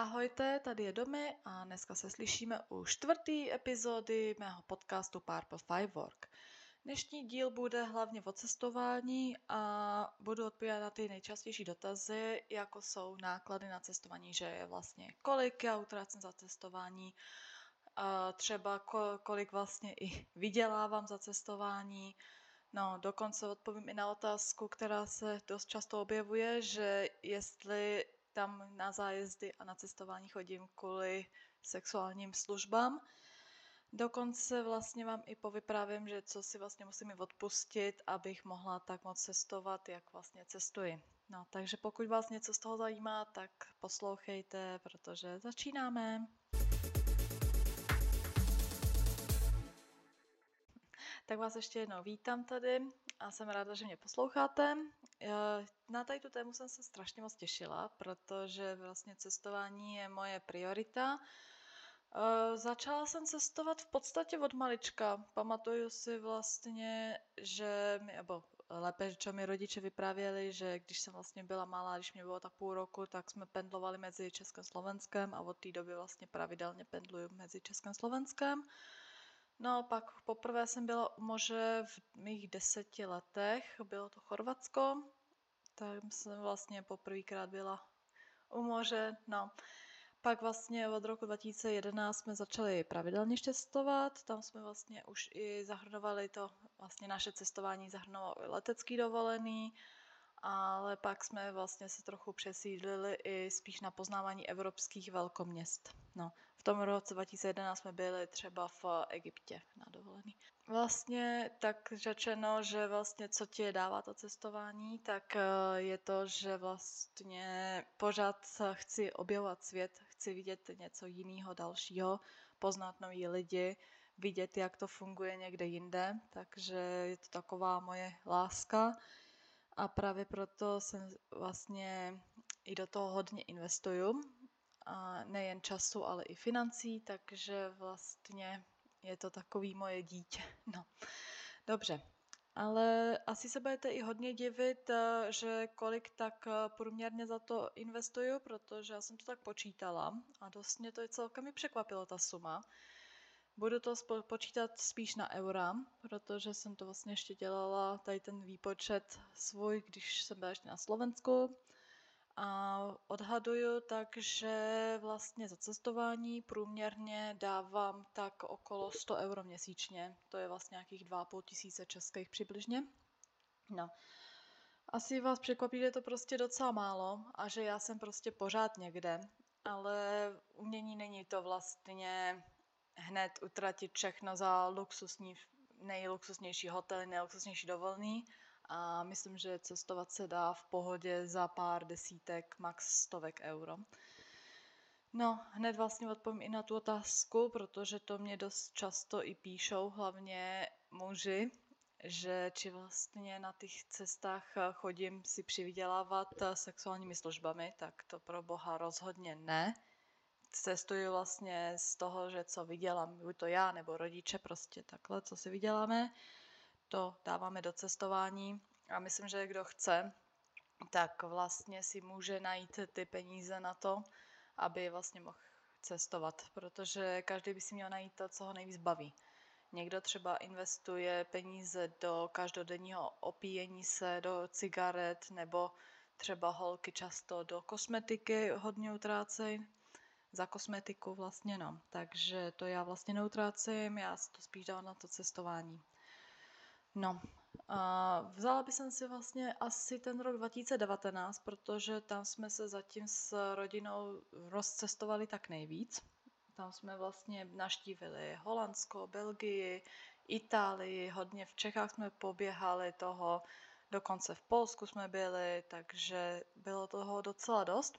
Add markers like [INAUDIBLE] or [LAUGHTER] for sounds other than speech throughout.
Ahojte, tady je Domy a dneska se slyšíme u čtvrtý epizody mého podcastu Purple Firework. Dnešní díl bude hlavně o cestování a budu odpovídat na ty nejčastější dotazy, jako jsou náklady na cestování, že je vlastně kolik já utrácím za cestování, a třeba kolik vlastně i vydělávám za cestování, No, dokonce odpovím i na otázku, která se dost často objevuje, že jestli tam na zájezdy a na cestování chodím kvůli sexuálním službám. Dokonce vlastně vám i povyprávím, že co si vlastně musím odpustit, abych mohla tak moc cestovat, jak vlastně cestuji. No, takže pokud vás něco z toho zajímá, tak poslouchejte, protože začínáme. Tak vás ještě jednou vítám tady a jsem ráda, že mě posloucháte. Na tady tu tému jsem se strašně moc těšila, protože vlastně cestování je moje priorita. Začala jsem cestovat v podstatě od malička. Pamatuju si vlastně, že mi, nebo lépe, čo mi rodiče vyprávěli, že když jsem vlastně byla malá, když mě bylo tak půl roku, tak jsme pendlovali mezi Českem a Slovenskem a od té doby vlastně pravidelně pendluju mezi Českem a Slovenskem. No pak poprvé jsem byla u moře v mých deseti letech, bylo to Chorvatsko, tam jsem vlastně poprvýkrát byla u moře, no. Pak vlastně od roku 2011 jsme začali pravidelně cestovat, tam jsme vlastně už i zahrnovali to, vlastně naše cestování zahrnovalo letecký dovolený, ale pak jsme vlastně se trochu přesídlili i spíš na poznávání evropských velkoměst. No, v tom roce 2011 jsme byli třeba v Egyptě na dovolený. Vlastně tak řečeno, že vlastně co ti dává to cestování, tak eh, je to, že vlastně pořád chci objevovat svět, chci vidět něco jiného, dalšího, poznat nový lidi, vidět, jak to funguje někde jinde, takže je to taková moje láska a právě proto jsem vlastně i do toho hodně investuju. Nejen času, ale i financí, takže vlastně je to takový moje dítě. [LAUGHS] No, dobře. Ale asi se budete i hodně divit, eh, že kolik tak eh, průměrně za to investuju, protože já jsem to tak počítala a dost mě to celkem mi překvapilo ta suma. Budu to počítat spíš na eura, protože jsem to vlastně ještě dělala, tady ten výpočet svůj, když jsem byla ještě na Slovensku. A odhaduju tak, že vlastně za cestování průměrně dávám tak okolo 100 euro měsíčně. To je vlastně nějakých 2,5 tisíce českých přibližně. No. Asi vás překvapí, že je to prostě docela málo a že já jsem prostě pořád někde, ale umění není to vlastně hned utratit všechno za luxusní, nejluxusnější hotel, nejluxusnější dovolný a myslím, že cestovat se dá v pohodě za pár desítek, max stovek euro. No, hned vlastně odpovím i na tu otázku, protože to mě dost často i píšou, hlavně muži, že či vlastně na těch cestách chodím si přivydělávat sexuálními službami, tak to pro boha rozhodně ne cestuju vlastně z toho, že co vydělám, buď to já nebo rodiče, prostě takhle, co si vyděláme, to dáváme do cestování a myslím, že kdo chce, tak vlastně si může najít ty peníze na to, aby vlastně mohl cestovat, protože každý by si měl najít to, co ho nejvíc baví. Někdo třeba investuje peníze do každodenního opíjení se, do cigaret, nebo třeba holky často do kosmetiky hodně utrácejí za kosmetiku vlastně, no. Takže to já vlastně neutrácím, já to spíš dám na to cestování. No, a vzala bych si vlastně asi ten rok 2019, protože tam jsme se zatím s rodinou rozcestovali tak nejvíc. Tam jsme vlastně naštívili Holandsko, Belgii, Itálii, hodně v Čechách jsme poběhali toho, dokonce v Polsku jsme byli, takže bylo toho docela dost.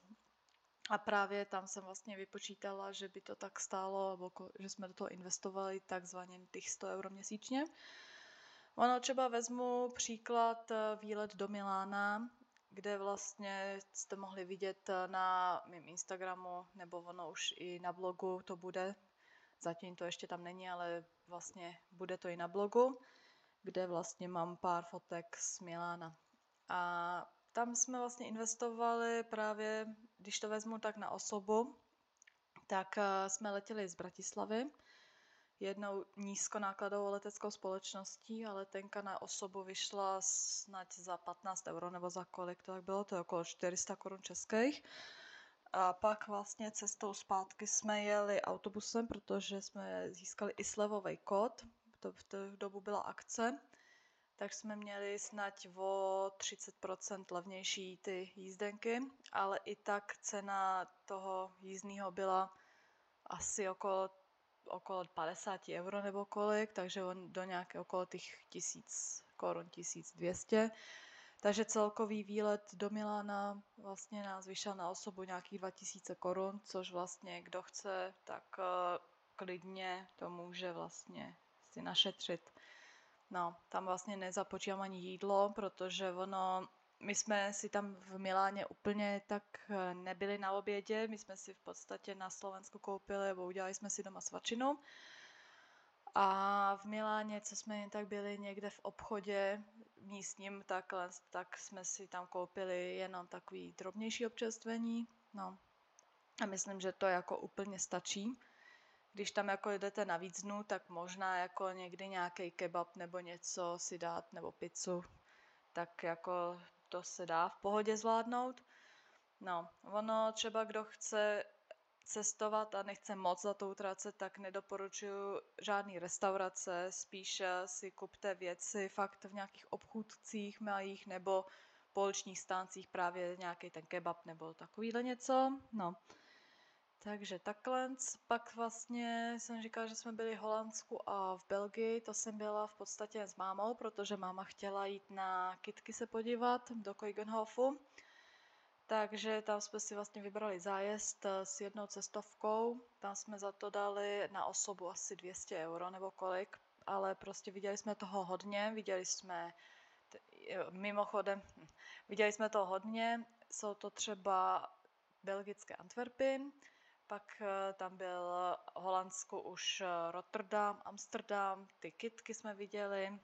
A právě tam jsem vlastně vypočítala, že by to tak stálo, že jsme do toho investovali takzvaně těch 100 euro měsíčně. Ono třeba vezmu příklad eh, výlet do Milána, kde vlastně jste mohli vidět eh, na mém Instagramu, nebo ono už i na blogu to bude. Zatím to ještě tam není, ale vlastně bude to i na blogu, kde vlastně mám pár fotek z Milána. A tam jsme vlastně investovali právě, když to vezmu tak na osobu, tak eh, jsme letěli z Bratislavy jednou nízkonákladovou leteckou společností a letenka na osobu vyšla snad za 15 euro nebo za kolik to tak bylo, to je okolo 400 korun českých. A pak vlastně cestou zpátky jsme jeli autobusem, protože jsme získali i slevový kód. To v té dobu byla akce. Tak jsme měli snad o 30% levnější ty jízdenky, ale i tak cena toho jízdního byla asi okolo, okolo 50 euro nebo kolik, takže on do nějaké okolo těch 1000 korun, 1200. Takže celkový výlet do Milána vlastně nás vyšel na osobu nějakých 2000 korun, což vlastně kdo chce, tak uh, klidně to může vlastně si našetřit. No, tam vlastně nezapočítám ani jídlo, protože ono, my jsme si tam v Miláně úplně tak eh, nebyli na obědě, my jsme si v podstatě na Slovensku koupili, nebo udělali jsme si doma svačinu. A v Miláně, co jsme jen tak byli někde v obchodě místním, takhle, tak jsme si tam koupili jenom takový drobnější občerstvení. No. A myslím, že to jako úplně stačí. Když tam jako jdete na víc dnů, tak možná jako někdy nějaký kebab nebo něco si dát, nebo pizzu, tak jako to se dá v pohodě zvládnout. No, ono třeba kdo chce cestovat a nechce moc za to utracet, tak nedoporučuji žádný restaurace, spíš si kupte věci fakt v nějakých obchůdcích malých nebo polčních stáncích právě nějaký ten kebab nebo takovýhle něco. No. Takže takhle. Pak vlastně jsem říkala, že jsme byli v Holandsku a v Belgii. To jsem byla v podstatě s mámou, protože máma chtěla jít na kitky se podívat do Koigenhofu. Takže tam jsme si vlastně vybrali zájezd eh, s jednou cestovkou. Tam jsme za to dali na osobu asi 200 euro nebo kolik, ale prostě viděli jsme toho hodně, viděli jsme mimochodem, hm, viděli jsme toho hodně, jsou to třeba belgické Antwerpy, pak eh, tam byl Holandsku už eh, Rotterdam, Amsterdam, ty kitky jsme viděli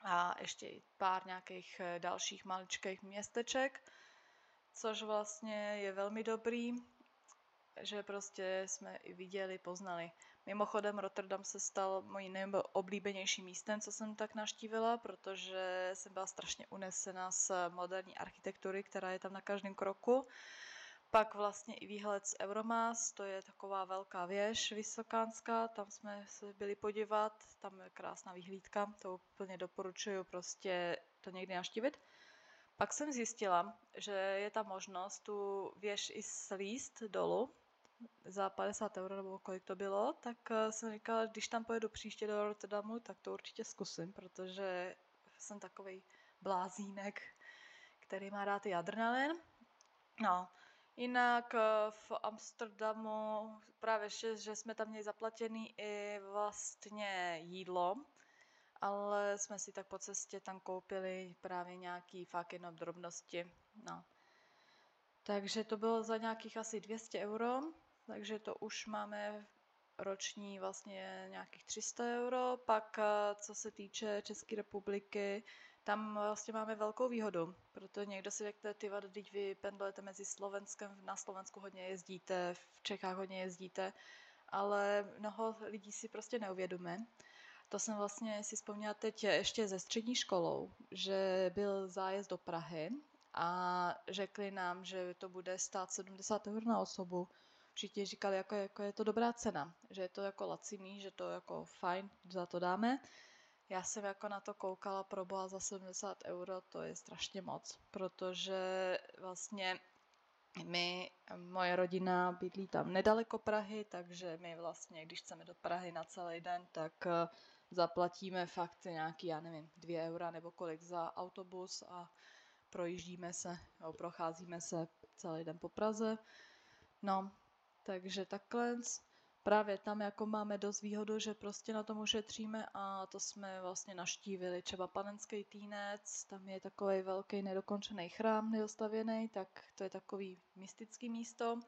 a ještě pár nějakých dalších maličkých městeček což vlastně je velmi dobrý, že prostě jsme i viděli, poznali. Mimochodem Rotterdam se stal mojí nejoblíbenějším místem, co jsem tak naštívila, protože jsem byla strašně unesena z moderní architektury, která je tam na každém kroku. Pak vlastně i výhled z Euromas, to je taková velká věž vysokánská, tam jsme se byli podívat, tam je krásná vyhlídka, to úplně doporučuju prostě to někdy naštívit. Pak jsem zjistila, že je ta možnost tu věž i slíst dolů za 50 euro nebo kolik to bylo, tak eh, jsem říkala, když tam pojedu příště do Rotterdamu, tak to určitě zkusím, protože jsem takový blázínek, který má rád i adrenalin. No, jinak eh, v Amsterdamu právě ještě, že jsme tam měli zaplatěný i vlastně jídlo, ale jsme si tak po cestě tam koupili právě nějaký fakt jenom drobnosti. No. Takže to bylo za nějakých asi 200 euro, takže to už máme roční vlastně nějakých 300 euro. Pak eh, co se týče České republiky, tam vlastně máme velkou výhodu, protože někdo si řekne, ty vady, teď vy pendlujete mezi Slovenskem, na Slovensku hodně jezdíte, v Čechách hodně jezdíte, ale mnoho lidí si prostě neuvědomuje, to jsem vlastně si vzpomněla teď ještě ze střední školou, že byl zájezd do Prahy a řekli nám, že to bude stát 70 eur na osobu. Všichni říkali, jako, jako je to dobrá cena, že je to jako laciný, že to jako fajn, za to dáme. Já jsem jako na to koukala pro boha za 70 euro, to je strašně moc, protože vlastně my, moje rodina bydlí tam nedaleko Prahy, takže my vlastně, když chceme do Prahy na celý den, tak zaplatíme fakt nějaký, já nevím, dvě eura nebo kolik za autobus a projíždíme se, nebo procházíme se celý den po Praze. No, takže takhle. Právě tam jako máme dost výhodu, že prostě na tom ušetříme a to jsme vlastně naštívili. Třeba Panenský týnec, tam je takový velký nedokončený chrám nedostavěný, tak to je takový mystický místo.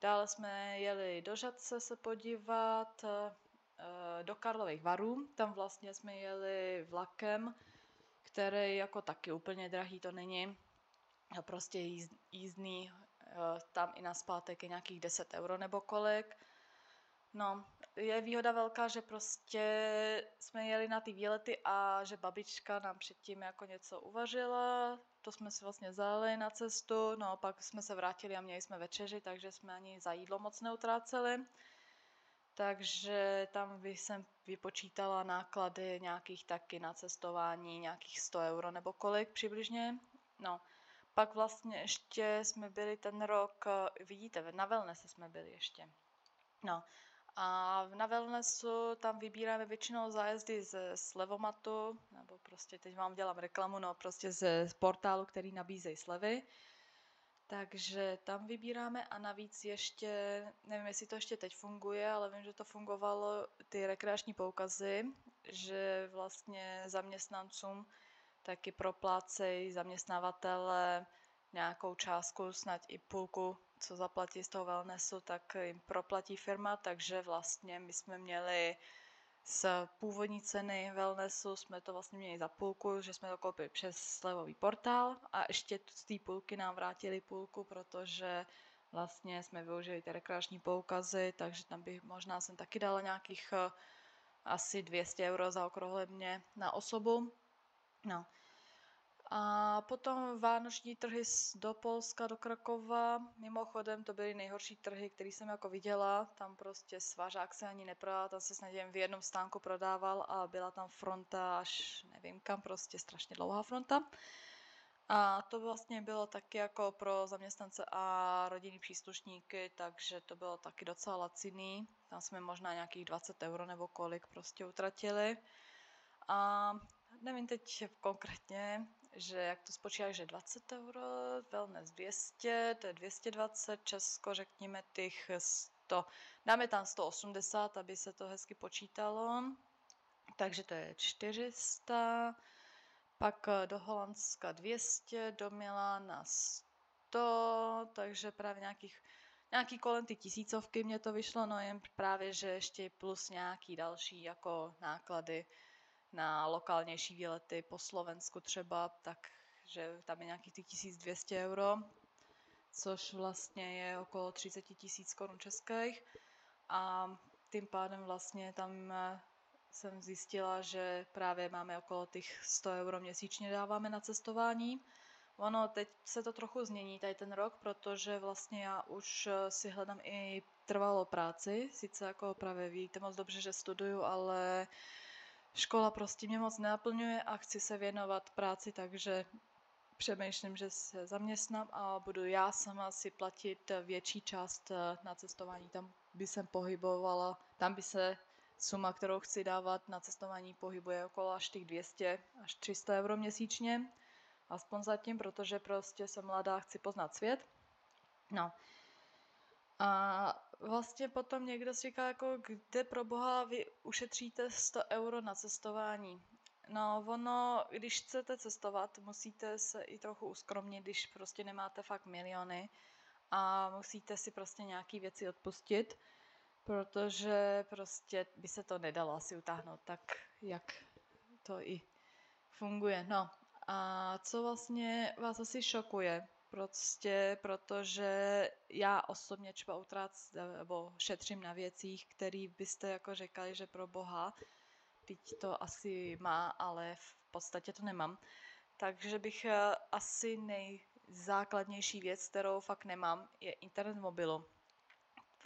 Dále jsme jeli do Žadce se podívat, Eh, do Karlových varů. Tam vlastně jsme jeli vlakem, který jako taky úplně drahý to není. Prostě jízdný tam i na zpátek je nějakých 10 euro nebo kolik. No, je výhoda velká, že prostě jsme jeli na ty výlety a že babička nám předtím jako něco uvařila, to jsme si vlastně vzali na cestu, no pak jsme se vrátili a měli jsme večeři, takže jsme ani za jídlo moc neutráceli. Takže tam bych jsem vypočítala náklady nějakých taky na cestování, nějakých 100 euro nebo kolik přibližně. No, pak vlastně ještě jsme byli ten rok, vidíte, na wellness jsme byli ještě. No, a na wellnessu tam vybíráme většinou zájezdy z slevomatu, nebo prostě teď vám dělám reklamu, no prostě z portálu, který nabízejí slevy. Takže tam vybíráme a navíc ještě, nevím, jestli to ještě teď funguje, ale vím, že to fungovalo ty rekreační poukazy, že vlastně zaměstnancům taky proplácejí zaměstnavatele nějakou částku, snad i půlku co zaplatí z toho wellnessu, tak jim proplatí firma, takže vlastně my jsme měli z původní ceny wellnessu jsme to vlastně měli za půlku, že jsme to koupili přes slevový portál a ještě z té půlky nám vrátili půlku, protože vlastně jsme využili ty rekreační poukazy, takže tam bych možná jsem taky dala nějakých eh, asi 200 euro za okrouhledně na osobu. No, a potom vánoční trhy do Polska, do Krakova. Mimochodem to byly nejhorší trhy, které jsem jako viděla. Tam prostě svařák se ani neprodal, tam se snad v jednom stánku prodával a byla tam fronta až nevím kam, prostě strašně dlouhá fronta. A to vlastně bylo taky jako pro zaměstnance a rodinný příslušníky, takže to bylo taky docela laciný. Tam jsme možná nějakých 20 euro nebo kolik prostě utratili. A nevím teď konkrétně, že jak to spočítá, že 20 euro, wellness 200, to je 220, Česko řekněme těch 100, dáme tam 180, aby se to hezky počítalo, takže to je 400, pak eh, do Holandska 200, do Milána 100, takže právě nějakých nějaký kolem ty tisícovky mě to vyšlo, no jen právě, že ještě plus nějaký další jako náklady, na lokálnější výlety po Slovensku třeba, takže tam je nějakých 1200 euro, což vlastně je okolo 30 tisíc korun českých. A tím pádem vlastně tam eh, jsem zjistila, že právě máme okolo těch 100 euro měsíčně dáváme na cestování. Ono teď se to trochu změní tady ten rok, protože vlastně já už eh, si hledám i trvalou práci. Sice jako právě víte moc dobře, že studuju, ale škola prostě mě moc nenaplňuje a chci se věnovat práci, takže přemýšlím, že se zaměstnám a budu já sama si platit větší část eh, na cestování. Tam by jsem pohybovala, tam by se suma, kterou chci dávat na cestování, pohybuje okolo až těch 200 až 300 euro měsíčně. Aspoň zatím, protože prostě jsem mladá, chci poznat svět. No. A vlastně potom někdo si říká, jako kde pro boha vy ušetříte 100 euro na cestování. No ono, když chcete cestovat, musíte se i trochu uskromnit, když prostě nemáte fakt miliony a musíte si prostě nějaký věci odpustit, protože prostě by se to nedalo asi utáhnout tak, jak to i funguje. No a co vlastně vás asi šokuje, Prostě protože já osobně třeba utrác, nebo šetřím na věcích, které byste jako řekali, že pro boha, teď to asi má, ale v podstatě to nemám. Takže bych eh, asi nejzákladnější věc, kterou fakt nemám, je internet mobilu.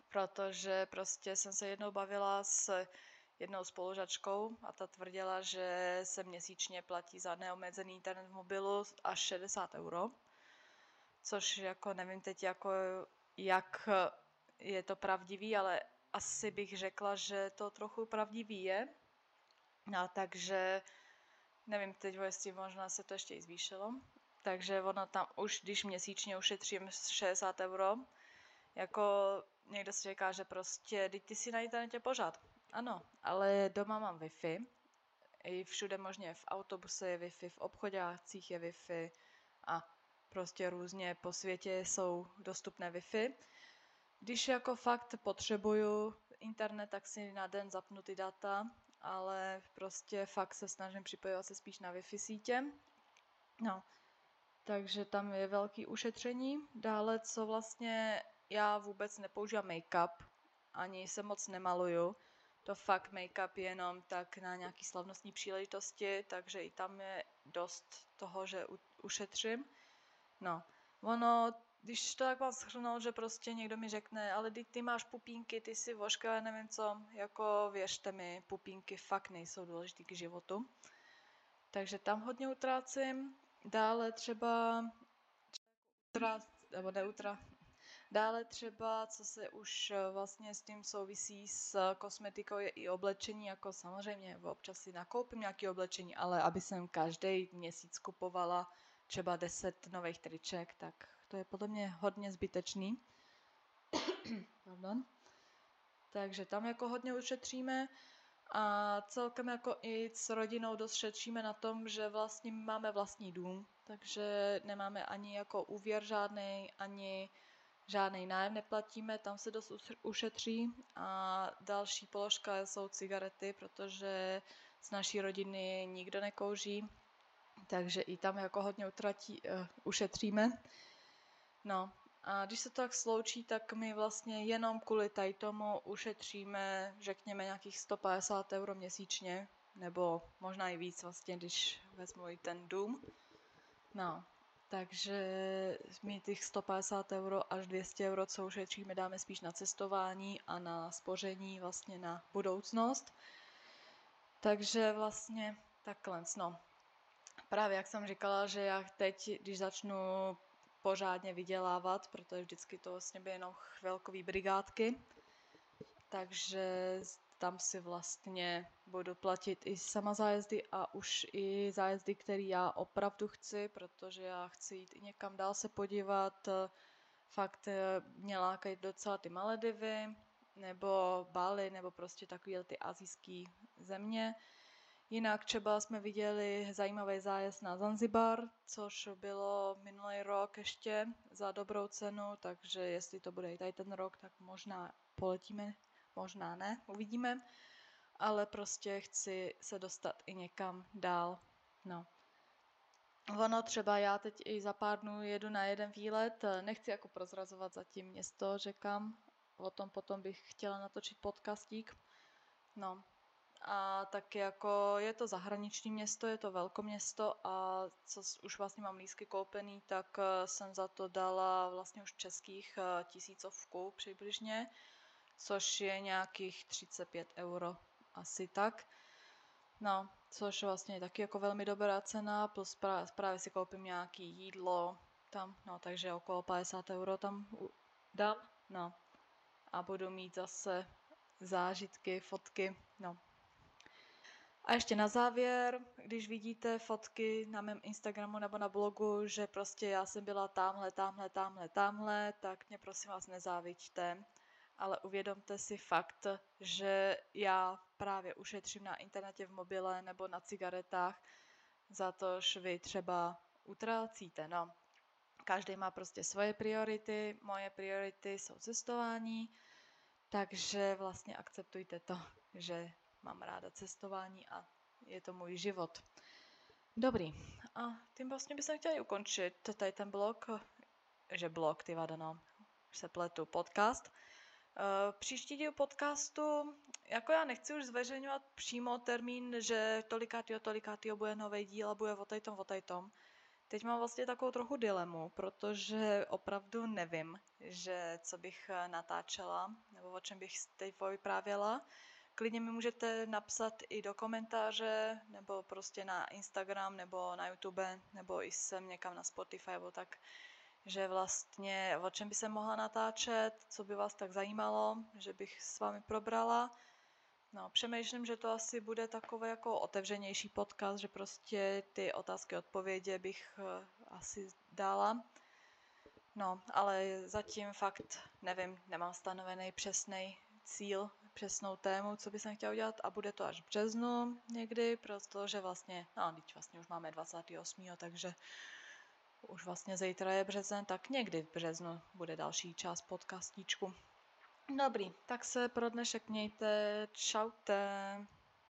Protože prostě jsem se jednou bavila s jednou spolužačkou a ta tvrdila, že se měsíčně platí za neomezený internet v mobilu až 60 euro což jako nevím teď jako jak je to pravdivý, ale asi bych řekla, že to trochu pravdivý je. No, takže nevím teď, jestli možná se to ještě i zvýšilo. Takže ono tam už, když měsíčně ušetřím 60 euro, jako někdo si říká, že prostě, teď ty si na internetě pořád. Ano, ale doma mám Wi-Fi, i všude možně v autobuse je Wi-Fi, v obchodácích je Wi-Fi a prostě různě po světě jsou dostupné Wi-Fi. Když jako fakt potřebuju internet, tak si na den zapnu ty data, ale prostě fakt se snažím připojovat se spíš na Wi-Fi sítě. No, takže tam je velký ušetření. Dále, co vlastně já vůbec nepoužívám make-up, ani se moc nemaluju. To fakt make-up jenom tak na nějaký slavnostní příležitosti, takže i tam je dost toho, že ušetřím. No, ono, když to tak mám shrnout, že prostě někdo mi řekne, ale ty, ty máš pupínky, ty si voška, nevím co, jako věřte mi, pupínky fakt nejsou důležitý k životu. Takže tam hodně utrácím. Dále třeba, třeba nebo neutra, Dále třeba, co se už eh, vlastně s tím souvisí s kosmetikou, je i oblečení, jako samozřejmě občas si nakoupím nějaké oblečení, ale aby jsem každý měsíc kupovala třeba 10 nových triček, tak to je podle mě hodně zbytečný. [COUGHS] Pardon. Takže tam jako hodně ušetříme a celkem jako i s rodinou dost šetříme na tom, že vlastně máme vlastní dům, takže nemáme ani jako úvěr žádný, ani žádný nájem neplatíme, tam se dost ušetří. A další položka jsou cigarety, protože z naší rodiny nikdo nekouří, takže i tam jako hodně utratí, uh, ušetříme. No a když se to tak sloučí, tak my vlastně jenom kvůli tady tomu ušetříme, řekněme, nějakých 150 euro měsíčně, nebo možná i víc vlastně, když vezmu i ten dům. No, takže my těch 150 euro až 200 euro, co ušetříme, dáme spíš na cestování a na spoření vlastně na budoucnost. Takže vlastně takhle, no. Právě jak jsem říkala, že já teď, když začnu pořádně vydělávat, protože vždycky to vlastně byly jenom chvilkové brigádky, takže tam si vlastně budu platit i sama zájezdy a už i zájezdy, které já opravdu chci, protože já chci jít i někam dál se podívat. Fakt eh, mě lákají docela ty Maledivy, nebo Bali, nebo prostě takové ty azijské země. Jinak třeba jsme viděli zajímavý zájezd na Zanzibar, což bylo minulý rok ještě za dobrou cenu, takže jestli to bude i tady ten rok, tak možná poletíme možná ne, uvidíme, ale prostě chci se dostat i někam dál. No. Ono třeba já teď i za pár dnů jedu na jeden výlet, nechci jako prozrazovat zatím město, že kam, o tom potom bych chtěla natočit podcastík. No, a tak jako je to zahraniční město, je to velkoměsto a co už vlastně mám lísky koupený, tak eh, jsem za to dala vlastně už českých eh, tisícovku přibližně což je nějakých 35 euro, asi tak. No, což vlastně je taky jako velmi dobrá cena, plus právě, si koupím nějaký jídlo tam, no, takže okolo 50 euro tam dám, no. A budu mít zase zážitky, fotky, no. A ještě na závěr, když vidíte fotky na mém Instagramu nebo na blogu, že prostě já jsem byla tamhle, tamhle, tamhle, tamhle, tak mě prosím vás nezáviďte ale uvědomte si fakt, že já právě ušetřím na internetě v mobile nebo na cigaretách za to, že vy třeba utrácíte. No, každý má prostě svoje priority, moje priority jsou cestování, takže vlastně akceptujte to, že mám ráda cestování a je to můj život. Dobrý, a tím vlastně bych chtěla ukončit tady ten blog, že blog, ty vada, no, se pletu, podcast. Eh, příští díl podcastu, jako já nechci už zveřejňovat přímo termín, že tolikátýho, tolikátýho bude nový díl a bude o tajtom, o tajtom. Teď mám vlastně takovou trochu dilemu, protože opravdu nevím, že co bych natáčela, nebo o čem bych teď vyprávěla. Klidně mi můžete napsat i do komentáře, nebo prostě na Instagram, nebo na YouTube, nebo i sem někam na Spotify, nebo tak že vlastně o čem by se mohla natáčet, co by vás tak zajímalo, že bych s vámi probrala. No, přemýšlím, že to asi bude takové jako otevřenější podcast, že prostě ty otázky, odpovědi bych uh, asi dala. No, ale zatím fakt nevím, nemám stanovený přesný cíl, přesnou tému, co bych chtěla udělat a bude to až v březnu někdy, protože vlastně, no, teď vlastně už máme 28. takže už vlastně zítra je březen, tak někdy v březnu bude další část podcastíčku. Dobrý, tak se pro dnešek mějte. Čaute.